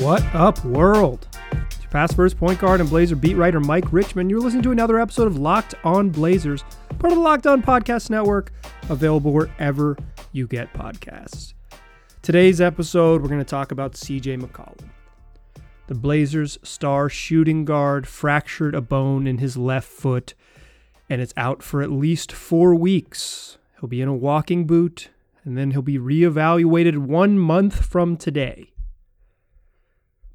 What up, world? It's your past first point guard and Blazer beat writer Mike Richman. You're listening to another episode of Locked On Blazers, part of the Locked On Podcast Network, available wherever you get podcasts. Today's episode, we're going to talk about CJ McCollum. The Blazers' star shooting guard fractured a bone in his left foot, and it's out for at least four weeks. He'll be in a walking boot, and then he'll be reevaluated one month from today.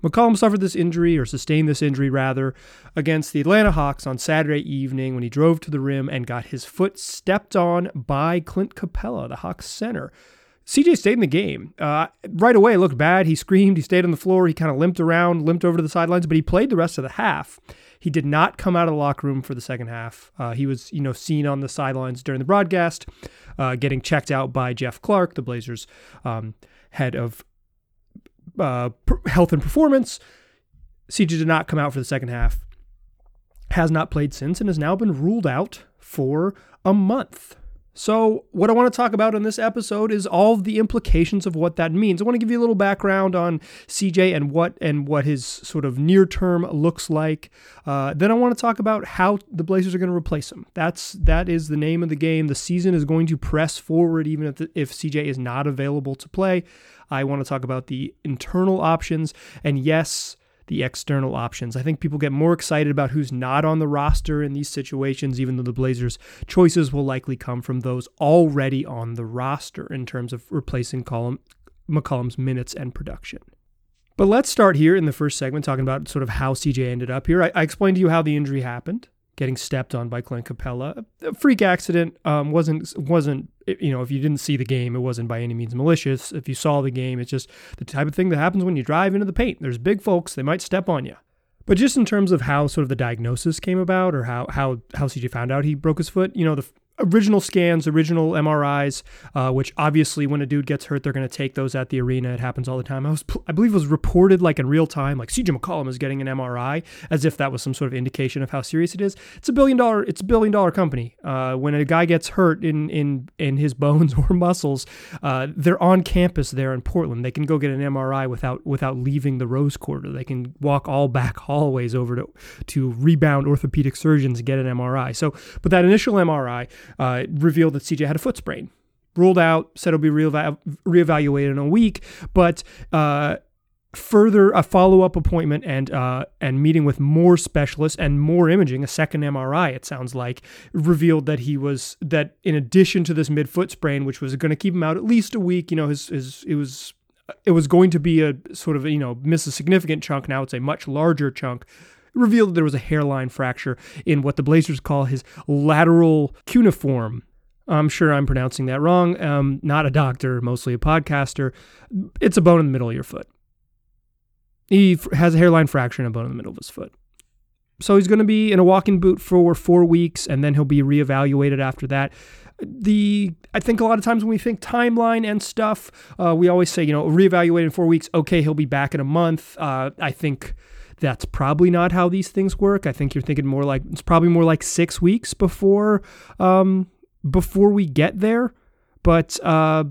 McCollum suffered this injury, or sustained this injury rather, against the Atlanta Hawks on Saturday evening when he drove to the rim and got his foot stepped on by Clint Capela, the Hawks center. CJ stayed in the game. Uh, right away, looked bad. He screamed. He stayed on the floor. He kind of limped around, limped over to the sidelines, but he played the rest of the half. He did not come out of the locker room for the second half. Uh, he was, you know, seen on the sidelines during the broadcast, uh, getting checked out by Jeff Clark, the Blazers' um, head of uh, health and performance. CJ did not come out for the second half. Has not played since and has now been ruled out for a month. So, what I want to talk about in this episode is all the implications of what that means. I want to give you a little background on CJ and what and what his sort of near term looks like. Uh, then I want to talk about how the Blazers are going to replace him. That's that is the name of the game. The season is going to press forward even if the, if CJ is not available to play. I want to talk about the internal options and yes the external options. I think people get more excited about who's not on the roster in these situations, even though the Blazers' choices will likely come from those already on the roster in terms of replacing Colum, McCollum's minutes and production. But let's start here in the first segment talking about sort of how CJ ended up here. I, I explained to you how the injury happened getting stepped on by Clint Capela. A freak accident um, wasn't wasn't you know if you didn't see the game, it wasn't by any means malicious. If you saw the game, it's just the type of thing that happens when you drive into the paint. There's big folks; they might step on you. But just in terms of how sort of the diagnosis came about, or how how how CJ found out he broke his foot, you know the original scans, original MRIs, uh, which obviously when a dude gets hurt, they're going to take those at the arena. It happens all the time. I was, I believe, it was reported like in real time, like CJ McCollum is getting an MRI, as if that was some sort of indication of how serious it is. It's a billion dollar, it's a billion dollar company. Uh, when a guy gets hurt in in in his bones or muscles, uh, they're on campus there in Portland. They can go get an MRI without without leaving the Rose Quarter. They can walk all back hallways over to to rebound orthopedic surgeons and get an MRI. So, but that initial MRI uh, revealed that CJ had a foot sprain. Ruled out, said it'll be reevaluated in a week, but uh, further a follow-up appointment and uh, and meeting with more specialists and more imaging, a second MRI, it sounds like, revealed that he was that in addition to this mid-foot sprain, which was going to keep him out at least a week, you know, his his it was it was going to be a sort of you know miss a significant chunk. Now it's a much larger chunk revealed that there was a hairline fracture in what the Blazers call his lateral cuneiform. I'm sure I'm pronouncing that wrong. Um, not a doctor, mostly a podcaster. It's a bone in the middle of your foot. He has a hairline fracture and a bone in the middle of his foot. So he's going to be in a walking boot for four weeks, and then he'll be reevaluated after that. The I think a lot of times when we think timeline and stuff, uh, we always say you know reevaluate in four weeks. Okay, he'll be back in a month. Uh, I think that's probably not how these things work. I think you're thinking more like it's probably more like six weeks before um, before we get there. But uh,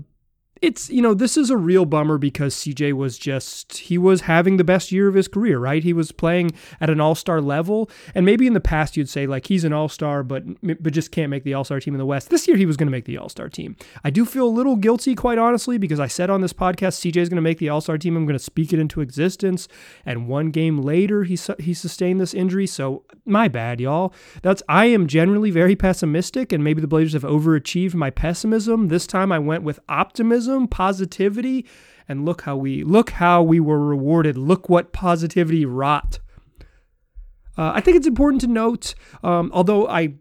it's you know this is a real bummer because CJ was just he was having the best year of his career, right? He was playing at an all-star level, and maybe in the past you'd say like he's an all-star, but but just can't make the all-star team in the West. This year he was going to make the all-star team. I do feel a little guilty, quite honestly, because I said on this podcast CJ is going to make the all-star team. I'm going to speak it into existence, and one game later he su- he sustained this injury. So my bad, y'all. That's I am generally very pessimistic, and maybe the Blazers have overachieved my pessimism. This time I went with optimism optimism, positivity, and look how we look how we were rewarded. Look what positivity wrought. Uh, I think it's important to note, um, although I,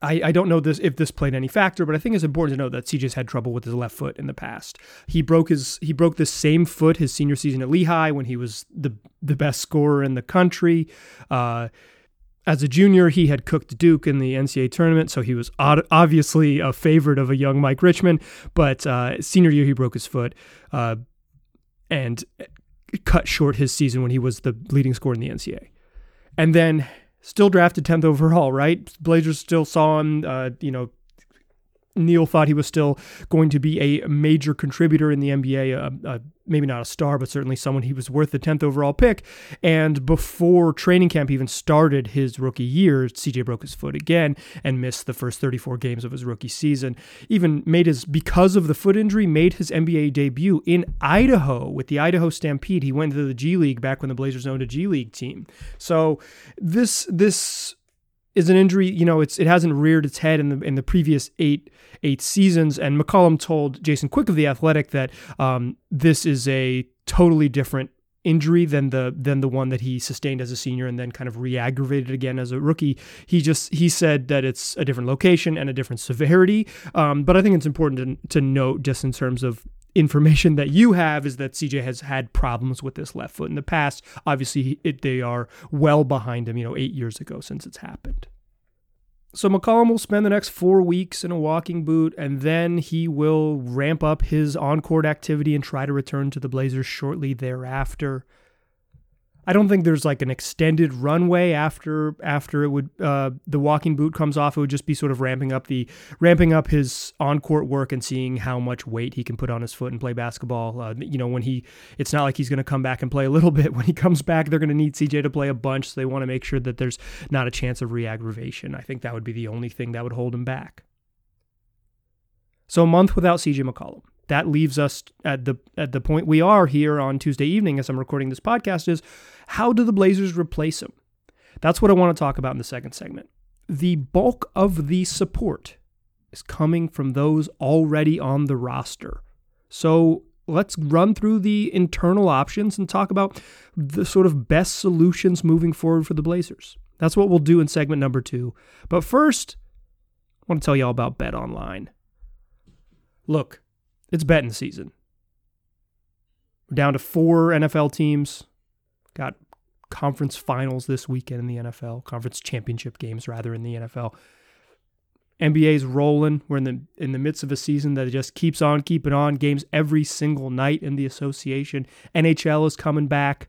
I, I don't know this if this played any factor, but I think it's important to note that CJ's had trouble with his left foot in the past. He broke his he broke the same foot his senior season at Lehigh when he was the the best scorer in the country. Uh, as a junior, he had cooked Duke in the NCAA tournament, so he was obviously a favorite of a young Mike Richman. But uh, senior year, he broke his foot uh, and cut short his season when he was the leading scorer in the NCAA. And then still drafted 10th overall, right? Blazers still saw him, uh, you know, Neil thought he was still going to be a major contributor in the NBA, maybe not a star, but certainly someone he was worth the 10th overall pick. And before training camp even started his rookie year, CJ broke his foot again and missed the first 34 games of his rookie season. Even made his, because of the foot injury, made his NBA debut in Idaho with the Idaho Stampede. He went to the G League back when the Blazers owned a G League team. So this, this, is an injury. You know, it's it hasn't reared its head in the in the previous eight eight seasons. And McCollum told Jason Quick of the Athletic that um, this is a totally different injury than the than the one that he sustained as a senior and then kind of re-aggravated again as a rookie. He just he said that it's a different location and a different severity. Um, but I think it's important to, to note just in terms of information that you have is that CJ has had problems with this left foot in the past. Obviously, it, they are well behind him, you know, eight years ago since it's happened. So McCollum will spend the next four weeks in a walking boot, and then he will ramp up his on-court activity and try to return to the Blazers shortly thereafter. I don't think there's like an extended runway after after it would uh, the walking boot comes off. It would just be sort of ramping up the ramping up his on court work and seeing how much weight he can put on his foot and play basketball. Uh, you know, when he it's not like he's going to come back and play a little bit. When he comes back, they're going to need CJ to play a bunch. So they want to make sure that there's not a chance of re-aggravation. I think that would be the only thing that would hold him back. So a month without CJ McCollum that leaves us at the at the point we are here on Tuesday evening as I'm recording this podcast is how do the Blazers replace him? That's what I want to talk about in the second segment. The bulk of the support is coming from those already on the roster. So let's run through the internal options and talk about the sort of best solutions moving forward for the Blazers. That's what we'll do in segment number two. But first, I want to tell you all about Bet Online. Look, it's betting season. We're down to four NFL teams. Got conference finals this weekend in the NFL, conference championship games rather in the NFL. NBA's rolling. We're in the in the midst of a season that just keeps on keeping on. Games every single night in the association. NHL is coming back.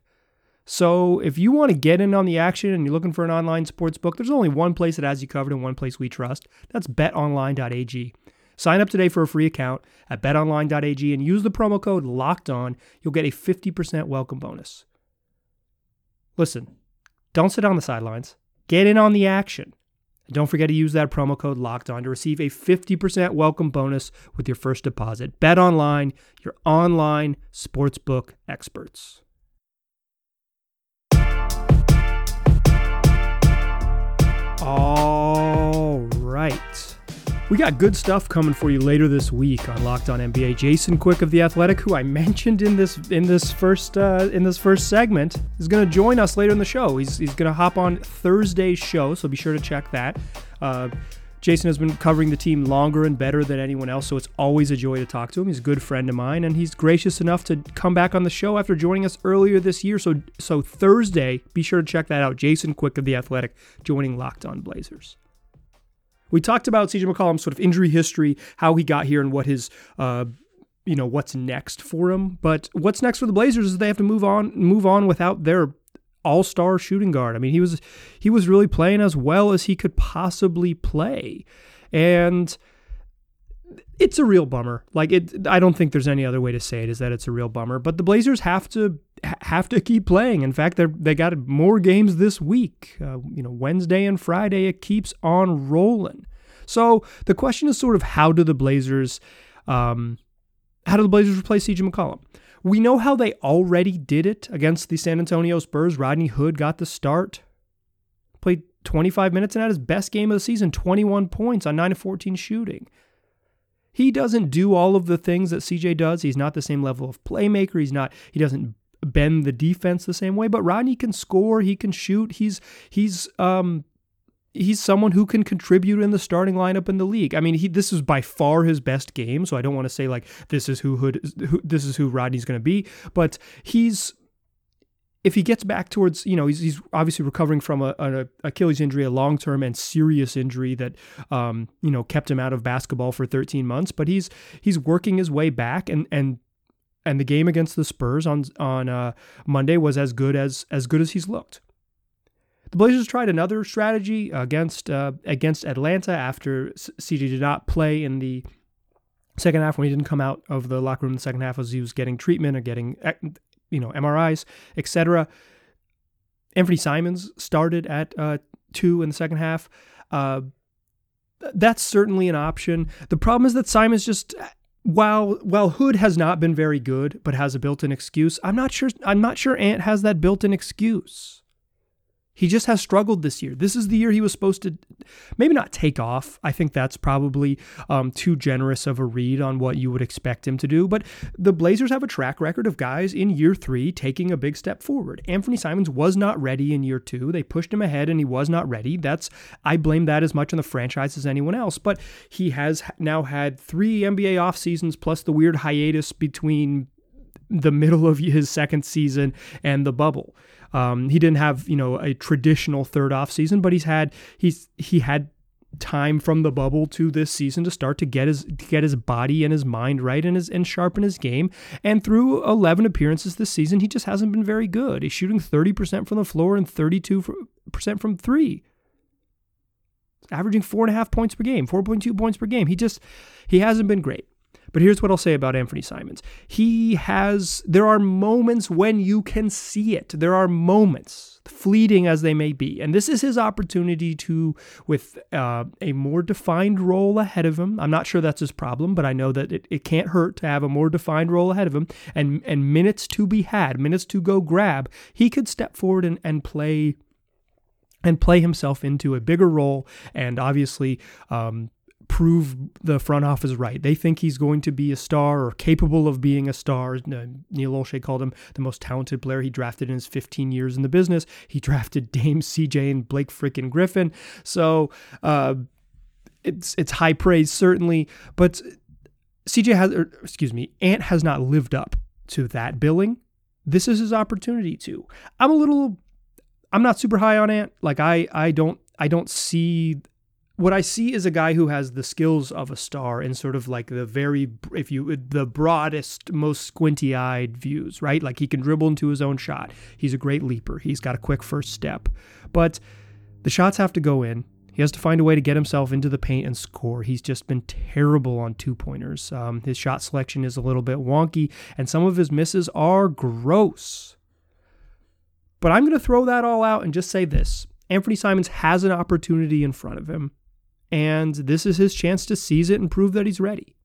So if you want to get in on the action and you're looking for an online sports book, there's only one place that has you covered and one place we trust. That's betonline.ag. Sign up today for a free account at betonline.ag and use the promo code locked on. You'll get a 50% welcome bonus. Listen, don't sit on the sidelines. Get in on the action. Don't forget to use that promo code locked on to receive a 50% welcome bonus with your first deposit. Bet online, your online sportsbook experts. We got good stuff coming for you later this week on Locked On NBA. Jason Quick of the Athletic, who I mentioned in this in this first uh, in this first segment, is going to join us later in the show. He's he's going to hop on Thursday's show, so be sure to check that. Uh, Jason has been covering the team longer and better than anyone else, so it's always a joy to talk to him. He's a good friend of mine, and he's gracious enough to come back on the show after joining us earlier this year. So, so Thursday, be sure to check that out. Jason Quick of the Athletic joining Locked On Blazers. We talked about CJ McCollum's sort of injury history, how he got here, and what his uh, you know what's next for him. But what's next for the Blazers is they have to move on move on without their all-star shooting guard. I mean, he was he was really playing as well as he could possibly play. And it's a real bummer. Like it I don't think there's any other way to say it is that it's a real bummer, but the Blazers have to have to keep playing. In fact, they they got more games this week. Uh, you know, Wednesday and Friday it keeps on rolling. So the question is sort of how do the Blazers, um, how do the Blazers replace CJ McCollum? We know how they already did it against the San Antonio Spurs. Rodney Hood got the start, played 25 minutes and had his best game of the season, 21 points on 9 of 14 shooting. He doesn't do all of the things that CJ does. He's not the same level of playmaker. He's not. He doesn't bend the defense the same way. But Rodney can score. He can shoot. He's he's um he's someone who can contribute in the starting lineup in the league. I mean, he this is by far his best game, so I don't want to say like this is who Hood who, this is who Rodney's going to be, but he's if he gets back towards, you know, he's, he's obviously recovering from a, an Achilles injury, a long term and serious injury that, um, you know, kept him out of basketball for 13 months. But he's he's working his way back, and and and the game against the Spurs on on uh, Monday was as good as as good as he's looked. The Blazers tried another strategy against uh, against Atlanta after CJ did not play in the second half when he didn't come out of the locker room in the second half as he was getting treatment or getting you know MRIs, etc. Anthony Simons started at uh, two in the second half. Uh, that's certainly an option. The problem is that Simons just while while Hood has not been very good, but has a built-in excuse, I'm not sure I'm not sure Ant has that built-in excuse. He just has struggled this year. This is the year he was supposed to maybe not take off. I think that's probably um, too generous of a read on what you would expect him to do. But the Blazers have a track record of guys in year three taking a big step forward. Anthony Simons was not ready in year two. They pushed him ahead and he was not ready. That's I blame that as much on the franchise as anyone else. But he has now had three NBA off seasons plus the weird hiatus between the middle of his second season and the bubble. Um, he didn't have you know a traditional third off season, but he's had he's he had time from the bubble to this season to start to get his to get his body and his mind right and his and sharpen his game. And through 11 appearances this season, he just hasn't been very good. He's shooting 30% from the floor and 32% from three. Averaging four and a half points per game, 4.2 points per game. He just he hasn't been great. But here's what I'll say about Anthony Simons. He has, there are moments when you can see it. There are moments, fleeting as they may be. And this is his opportunity to, with uh, a more defined role ahead of him. I'm not sure that's his problem, but I know that it, it can't hurt to have a more defined role ahead of him and, and minutes to be had, minutes to go grab. He could step forward and, and play and play himself into a bigger role and obviously um, prove the front office right. They think he's going to be a star or capable of being a star. Neil Olshey called him the most talented player he drafted in his 15 years in the business. He drafted Dame CJ and Blake freaking Griffin. So uh, it's it's high praise certainly, but CJ has, or, excuse me, Ant has not lived up to that billing. This is his opportunity to. I'm a little, I'm not super high on Ant. Like I I don't I don't see what I see is a guy who has the skills of a star and sort of like the very, if you, the broadest, most squinty eyed views, right? Like he can dribble into his own shot. He's a great leaper. He's got a quick first step. But the shots have to go in. He has to find a way to get himself into the paint and score. He's just been terrible on two pointers. Um, his shot selection is a little bit wonky, and some of his misses are gross. But I'm going to throw that all out and just say this Anthony Simons has an opportunity in front of him and this is his chance to seize it and prove that he's ready.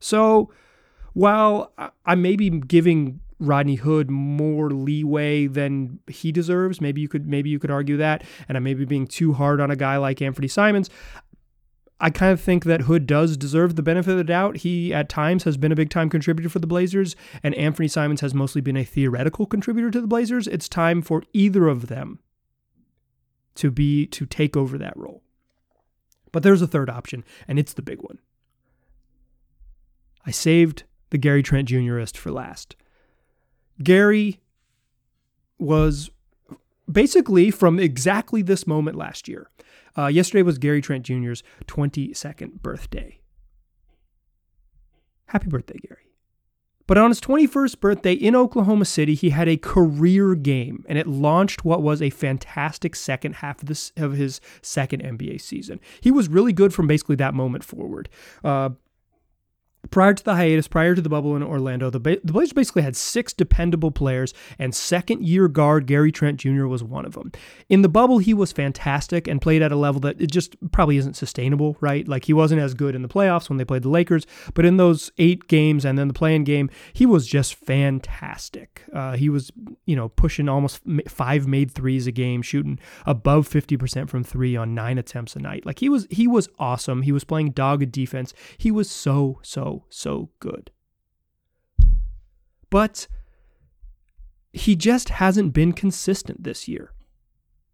So, while I may be giving Rodney Hood more leeway than he deserves, maybe you could maybe you could argue that, and I may be being too hard on a guy like Anthony Simons. I kind of think that Hood does deserve the benefit of the doubt. He at times has been a big time contributor for the Blazers, and Anthony Simons has mostly been a theoretical contributor to the Blazers. It's time for either of them to be to take over that role. But there's a third option, and it's the big one. I saved the Gary Trent Jr.ist for last. Gary was basically from exactly this moment last year. Uh, yesterday was Gary Trent Jr.'s 22nd birthday. Happy birthday, Gary. But on his 21st birthday in Oklahoma City, he had a career game, and it launched what was a fantastic second half of, this, of his second NBA season. He was really good from basically that moment forward. Uh, Prior to the hiatus, prior to the bubble in Orlando, the, ba- the Blazers basically had six dependable players, and second year guard Gary Trent Jr. was one of them. In the bubble, he was fantastic and played at a level that it just probably isn't sustainable, right? Like he wasn't as good in the playoffs when they played the Lakers, but in those eight games and then the play-in game, he was just fantastic. Uh, he was, you know, pushing almost five made threes a game, shooting above 50% from three on nine attempts a night. Like he was, he was awesome. He was playing dogged defense. He was so, so so, good. But he just hasn't been consistent this year.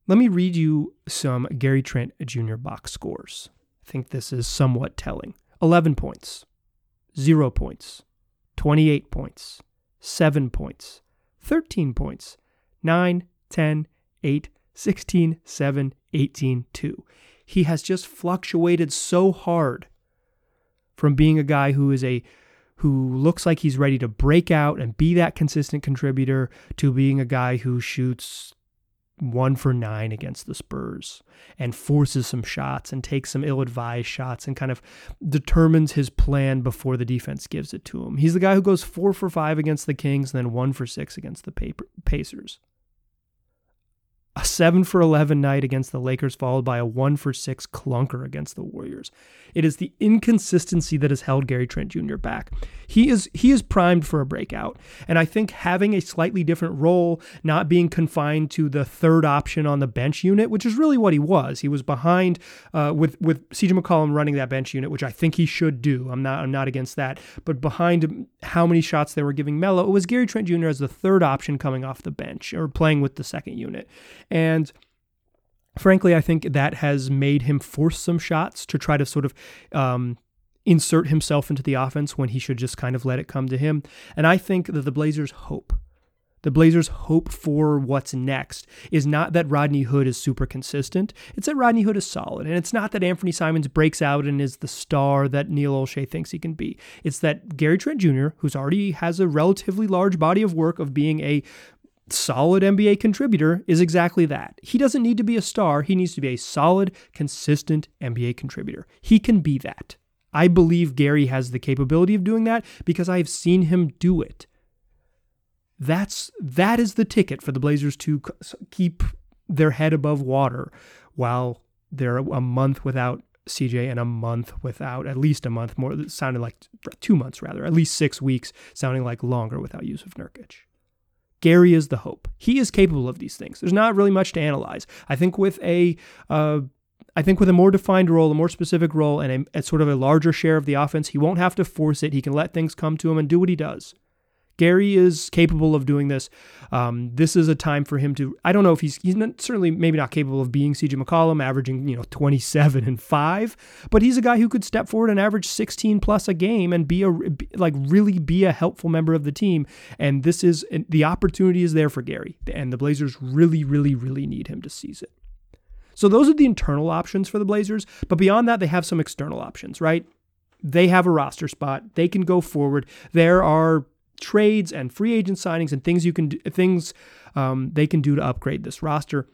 Let me read you some Gary Trent Jr. box scores. I think this is somewhat telling 11 points, 0 points, 28 points, 7 points, 13 points, 9, 10, 8, 16, 7, 18, 2. He has just fluctuated so hard from being a guy who is a who looks like he's ready to break out and be that consistent contributor to being a guy who shoots one for nine against the Spurs and forces some shots and takes some ill advised shots and kind of determines his plan before the defense gives it to him. He's the guy who goes four for five against the Kings and then one for six against the Pacers a 7 for 11 night against the Lakers, followed by a 1 for 6 clunker against the Warriors. It is the inconsistency that has held Gary Trent Jr. back. He is he is primed for a breakout, and I think having a slightly different role, not being confined to the third option on the bench unit, which is really what he was. He was behind uh, with with CJ McCollum running that bench unit, which I think he should do. I'm not I'm not against that, but behind how many shots they were giving Melo, it was Gary Trent Jr. as the third option coming off the bench or playing with the second unit, and frankly, I think that has made him force some shots to try to sort of um, insert himself into the offense when he should just kind of let it come to him. And I think that the Blazers hope. The Blazers' hope for what's next is not that Rodney Hood is super consistent. It's that Rodney Hood is solid. And it's not that Anthony Simons breaks out and is the star that Neil Olshey thinks he can be. It's that Gary Trent Jr., who's already has a relatively large body of work of being a solid NBA contributor is exactly that. He doesn't need to be a star, he needs to be a solid, consistent NBA contributor. He can be that. I believe Gary has the capability of doing that because I've seen him do it. That's that is the ticket for the Blazers to keep their head above water while they're a month without CJ and a month without at least a month more sounded like 2 months rather at least 6 weeks sounding like longer without Jusuf Nurkic. Gary is the hope. He is capable of these things. There's not really much to analyze. I think with a uh, I think with a more defined role, a more specific role, and a, a, sort of a larger share of the offense, he won't have to force it. He can let things come to him and do what he does. Gary is capable of doing this. Um, this is a time for him to. I don't know if he's he's not, certainly maybe not capable of being CJ McCollum, averaging you know 27 and five, but he's a guy who could step forward and average 16 plus a game and be a like really be a helpful member of the team. And this is the opportunity is there for Gary, and the Blazers really, really, really need him to seize it. So those are the internal options for the Blazers, but beyond that, they have some external options, right? They have a roster spot. They can go forward. There are trades and free agent signings and things you can do, things um, they can do to upgrade this roster.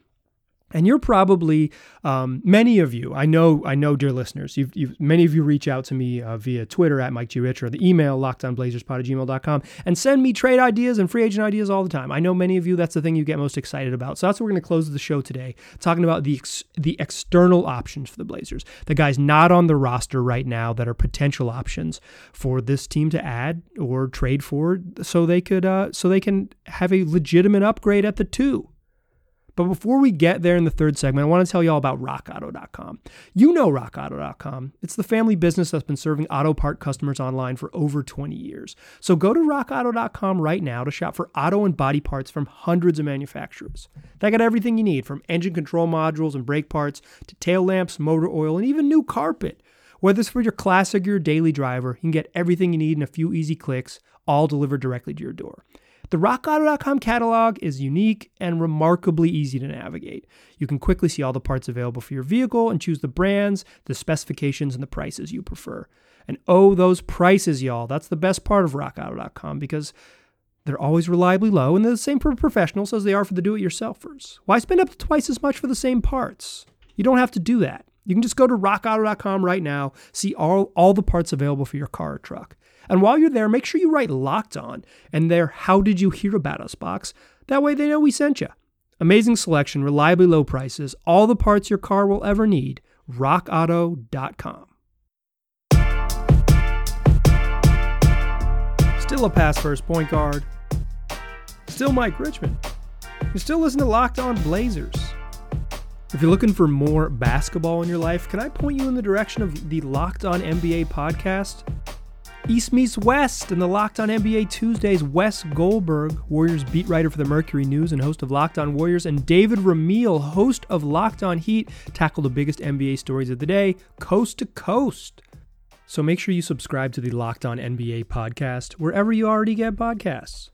And you're probably um, many of you. I know, I know, dear listeners. You've, you've many of you reach out to me uh, via Twitter at Mike G. Rich or the email lockedonblazerspod at gmail.com and send me trade ideas and free agent ideas all the time. I know many of you. That's the thing you get most excited about. So that's what we're going to close the show today, talking about the ex- the external options for the Blazers, the guys not on the roster right now that are potential options for this team to add or trade for, so they could uh, so they can have a legitimate upgrade at the two. But before we get there in the third segment, I want to tell you all about rockauto.com. You know rockauto.com. It's the family business that's been serving auto part customers online for over 20 years. So go to rockauto.com right now to shop for auto and body parts from hundreds of manufacturers. They got everything you need from engine control modules and brake parts to tail lamps, motor oil, and even new carpet. Whether it's for your classic or your daily driver, you can get everything you need in a few easy clicks, all delivered directly to your door. The RockAuto.com catalog is unique and remarkably easy to navigate. You can quickly see all the parts available for your vehicle and choose the brands, the specifications, and the prices you prefer. And oh, those prices, y'all. That's the best part of RockAuto.com because they're always reliably low and they're the same for professionals as they are for the do it yourselfers. Why spend up to twice as much for the same parts? You don't have to do that. You can just go to rockauto.com right now, see all, all the parts available for your car or truck. And while you're there, make sure you write locked on and their How Did You Hear About Us box. That way they know we sent you. Amazing selection, reliably low prices, all the parts your car will ever need. RockAuto.com. Still a pass first point guard. Still Mike Richman. You still listen to Locked On Blazers. If you're looking for more basketball in your life, can I point you in the direction of the Locked On NBA podcast? East meets West in the Locked On NBA Tuesdays. Wes Goldberg, Warriors beat writer for the Mercury News and host of Locked On Warriors, and David Ramil, host of Locked On Heat, tackle the biggest NBA stories of the day, coast to coast. So make sure you subscribe to the Locked On NBA podcast wherever you already get podcasts.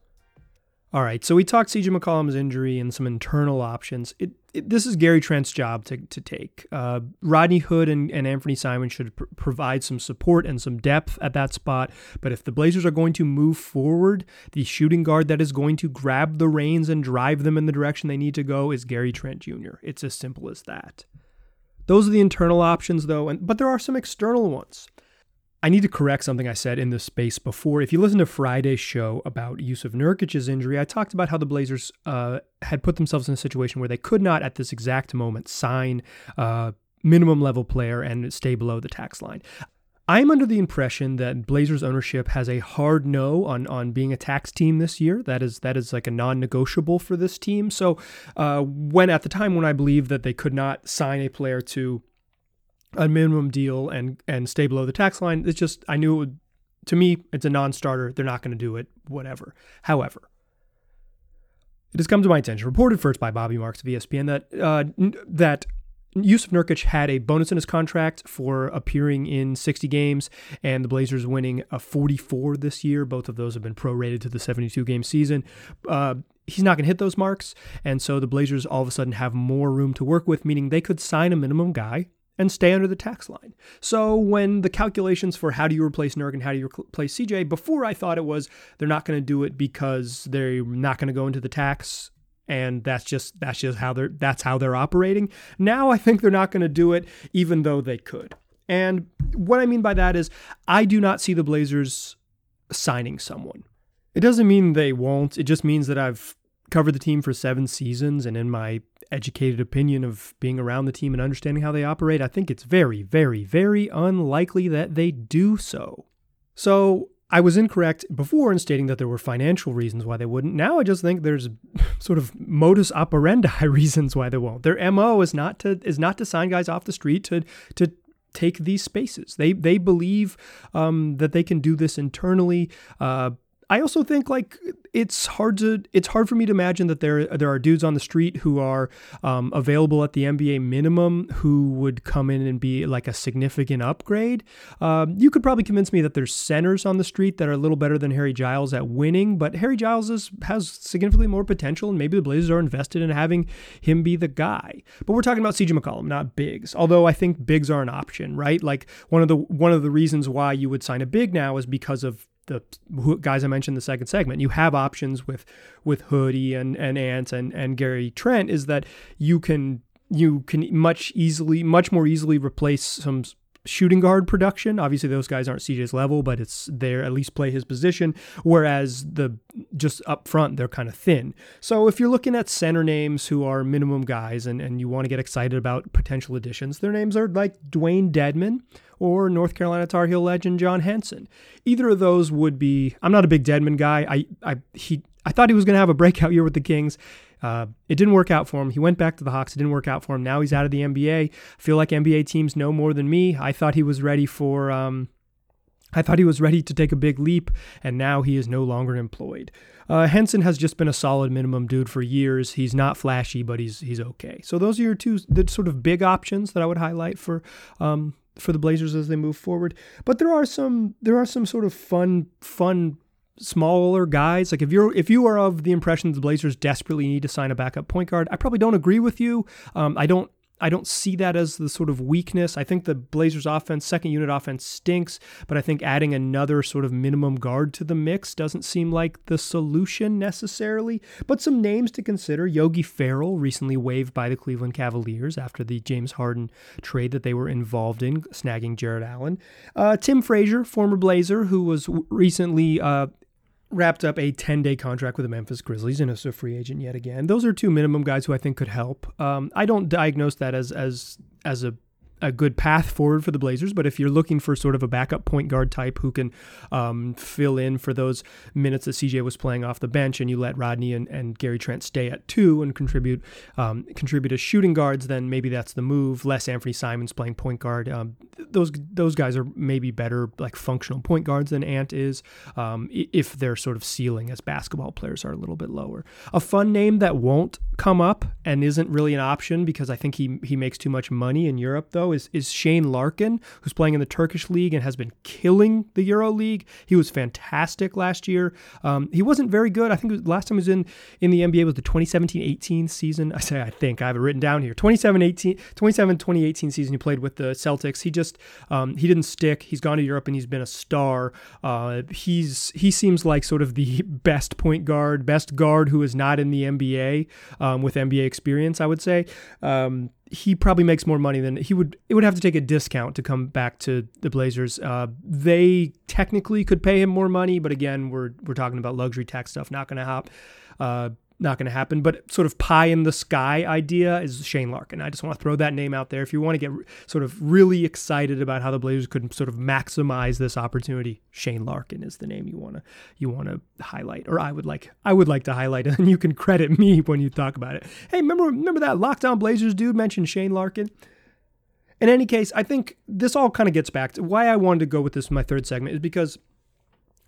All right, so we talked CJ McCollum's injury and some internal options. It this is Gary Trent's job to, to take. Uh, Rodney Hood and, and Anthony Simons should pr- provide some support and some depth at that spot. But if the Blazers are going to move forward, the shooting guard that is going to grab the reins and drive them in the direction they need to go is Gary Trent Jr. It's as simple as that. Those are the internal options, though, and but there are some external ones. I need to correct something I said in this space before. If you listen to Friday's show about Jusuf Nurkic's injury, I talked about how the Blazers uh, had put themselves in a situation where they could not, at this exact moment, sign a minimum level player and stay below the tax line. I'm under the impression that Blazers ownership has a hard no on on being a tax team this year. That is that is like a non-negotiable for this team. So uh, when at the time when I believe that they could not sign a player to a minimum deal and and stay below the tax line. It's just I knew it would, to me it's a non-starter. They're not going to do it. Whatever. However, it has come to my attention, reported first by Bobby Marks of ESPN, that uh, that Jusuf Nurkic had a bonus in his contract for appearing in 60 games, and the Blazers winning a 44 this year. Both of those have been prorated to the 72 game season. Uh, he's not going to hit those marks, and so the Blazers all of a sudden have more room to work with, meaning they could sign a minimum guy and stay under the tax line. So when the calculations for how do you replace Nurk and how do you replace CJ, before I thought it was they're not going to do it because they're not going to go into the tax and that's just that's just how they're that's how they're operating. Now I think they're not going to do it even though they could. And what I mean by that is I do not see the Blazers signing someone. It doesn't mean they won't. It just means that I've covered the team for 7 seasons and in my educated opinion of being around the team and understanding how they operate, I think it's very, very, very unlikely that they do so. So I was incorrect before in stating that there were financial reasons why they wouldn't. Now I just think there's sort of modus operandi reasons why they won't. Their MO is not to is not to sign guys off the street to to take these spaces. They they believe um, that they can do this internally. Uh, I also think like it's hard to it's hard for me to imagine that there there are dudes on the street who are um, available at the NBA minimum who would come in and be like a significant upgrade. Um, you could probably convince me that there's centers on the street that are a little better than Harry Giles at winning, but Harry Giles is, has significantly more potential, and maybe the Blazers are invested in having him be the guy. But we're talking about CJ McCollum, not bigs. Although I think bigs are an option, right? Like one of the one of the reasons why you would sign a big now is because of the guys I mentioned in the second segment. You have options with with Hoodie and and Ant and and Gary Trent is that you can you can much easily much more easily replace some shooting guard production. Obviously, those guys aren't CJ's level, but it's there at least play his position. Whereas the just up front, they're kind of thin. So if you're looking at center names who are minimum guys and, and you want to get excited about potential additions, their names are like Dewayne Dedmon or North Carolina Tar Heel legend John Henson. Either of those would be. I'm not a big Dedmon guy. I I he I thought he was going to have a breakout year with the Kings. Uh, it didn't work out for him. He went back to the Hawks. It didn't work out for him. Now he's out of the NBA. I feel like NBA teams know more than me. I thought he was ready for. Um, I thought he was ready to take a big leap, and now he is no longer employed. Uh, Henson has just been a solid minimum dude for years. He's not flashy, but he's he's okay. So those are your two the sort of big options that I would highlight for um, for the Blazers as they move forward. But there are some there are some sort of fun fun smaller guys. Like if you're if you are of the impression the Blazers desperately need to sign a backup point guard, I probably don't agree with you. Um, I don't I don't see that as the sort of weakness. I think the Blazers offense, second unit offense stinks, but I think adding another sort of minimum guard to the mix doesn't seem like the solution necessarily. But some names to consider Yogi Ferrell, recently waived by the Cleveland Cavaliers after the James Harden trade that they were involved in, snagging Jarrett Allen. Uh, Tim Frazier, former Blazer, who was recently uh, wrapped up a 10 day contract with the Memphis Grizzlies and is a free agent yet again. Those are two minimum guys who I think could help. Um, I don't diagnose that as as as a a good path forward for the Blazers. But if you're looking for sort of a backup point guard type who can um, fill in for those minutes that CJ was playing off the bench, and you let Rodney and, and Gary Trent stay at two and contribute um, contribute as shooting guards, then maybe that's the move. Less Anthony Simons playing point guard. Um, those those guys are maybe better like functional point guards than Ant is, um, if their sort of ceiling as basketball players are a little bit lower. A fun name that won't come up and isn't really an option because I think he he makes too much money in Europe though is is Shane Larkin, who's playing in the Turkish league and has been killing the Euro League. He was fantastic last year. Um, he wasn't very good. I think last time he was in in the NBA was the 2017-18 season. I say I think I have it written down here. 27-18, 27-2018 season. He played with the Celtics. He just um, he didn't stick. He's gone to Europe and he's been a star. Uh, he's he seems like sort of the best point guard, best guard who is not in the NBA um, with NBA experience. I would say. Um, he probably makes more money than he would. It would have to take a discount to come back to the Blazers. Uh, they technically could pay him more money, but again, we're we're talking about luxury tax stuff. Not going to hop. Uh, not going to happen. But sort of pie in the sky idea is Shane Larkin. I just want to throw that name out there. If you want to get sort of really excited about how the Blazers could sort of maximize this opportunity, Shane Larkin is the name you want to you want to highlight, or I would like I would like to highlight, and you can credit me when you talk about it. Hey, remember remember that Locked On Blazers dude mentioned Shane Larkin. In any case, I think this all kind of gets back to why I wanted to go with this in my third segment is because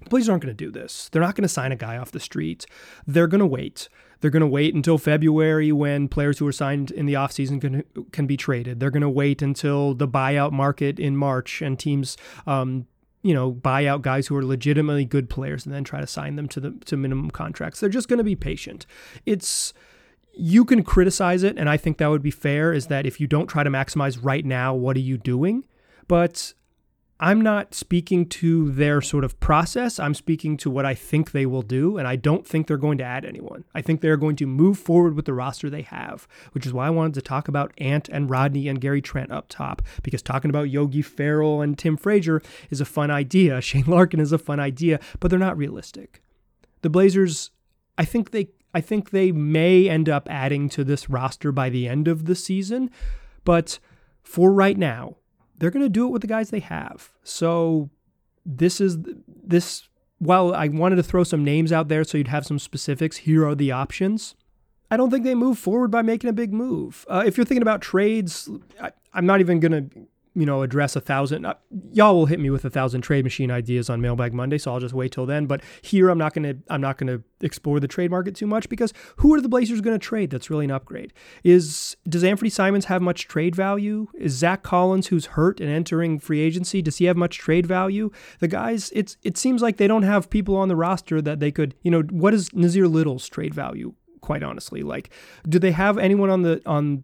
Blazers aren't going to do this. They're not going to sign a guy off the street. They're going to wait. They're going to wait until February when players who are signed in the offseason can can be traded. They're going to wait until the buyout market in March and teams um, you know, buy out guys who are legitimately good players and then try to sign them to the to minimum contracts. They're just going to be patient. It's you can criticize it and I think that would be fair is that if you don't try to maximize right now, what are you doing? But I'm not speaking to their sort of process. I'm speaking to what I think they will do. And I don't think they're going to add anyone. I think they're going to move forward with the roster they have, which is why I wanted to talk about Ant and Rodney and Gary Trent up top, because talking about Yogi Ferrell and Tim Frazier is a fun idea. Shane Larkin is a fun idea, but they're not realistic. The Blazers, I think they. I think they may end up adding to this roster by the end of the season, but for right now, they're going to do it with the guys they have. So this is this. While I wanted to throw some names out there so you'd have some specifics, here are the options. I don't think they move forward by making a big move. Uh, if you're thinking about trades, I, I'm not even going to you know, address a thousand. Uh, y'all will hit me with a thousand trade machine ideas on Mailbag Monday, so I'll just wait till then. But here, I'm not gonna, I'm not gonna explore the trade market too much because who are the Blazers gonna trade? That's really an upgrade. Is does Anthony Simons have much trade value? Is Zach Collins, who's hurt and entering free agency, does he have much trade value? The guys, it's it seems like they don't have people on the roster that they could, you know, what is Nassir Little's trade value? Quite honestly, like, do they have anyone on the on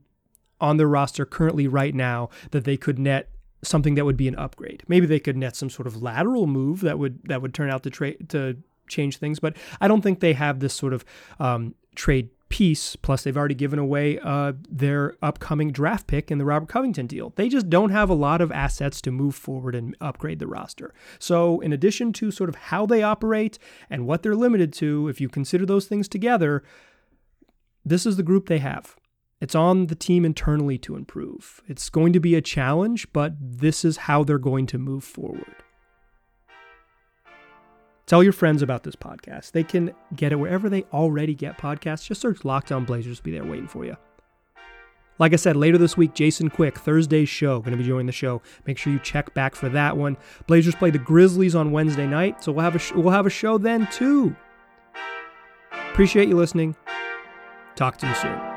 on their roster currently right now that they could net something that would be an upgrade. Maybe they could net some sort of lateral move that would that would turn out to trade to change things, but I don't think they have this sort of um, trade piece. Plus, they've already given away uh, their upcoming draft pick in the Robert Covington deal. They just don't have a lot of assets to move forward and upgrade the roster. So, in addition to sort of how they operate and what they're limited to, if you consider those things together, this is the group they have. It's on the team internally to improve. It's going to be a challenge, but this is how they're going to move forward. Tell your friends about this podcast. They can get it wherever they already get podcasts. Just search Locked On Blazers, be there waiting for you. Like I said, later this week, Jason Quick, Thursday's show, going to be joining the show. Make sure you check back for that one. Blazers play the Grizzlies on Wednesday night, so we'll have a sh- we'll have a show then too. Appreciate you listening. Talk to you soon.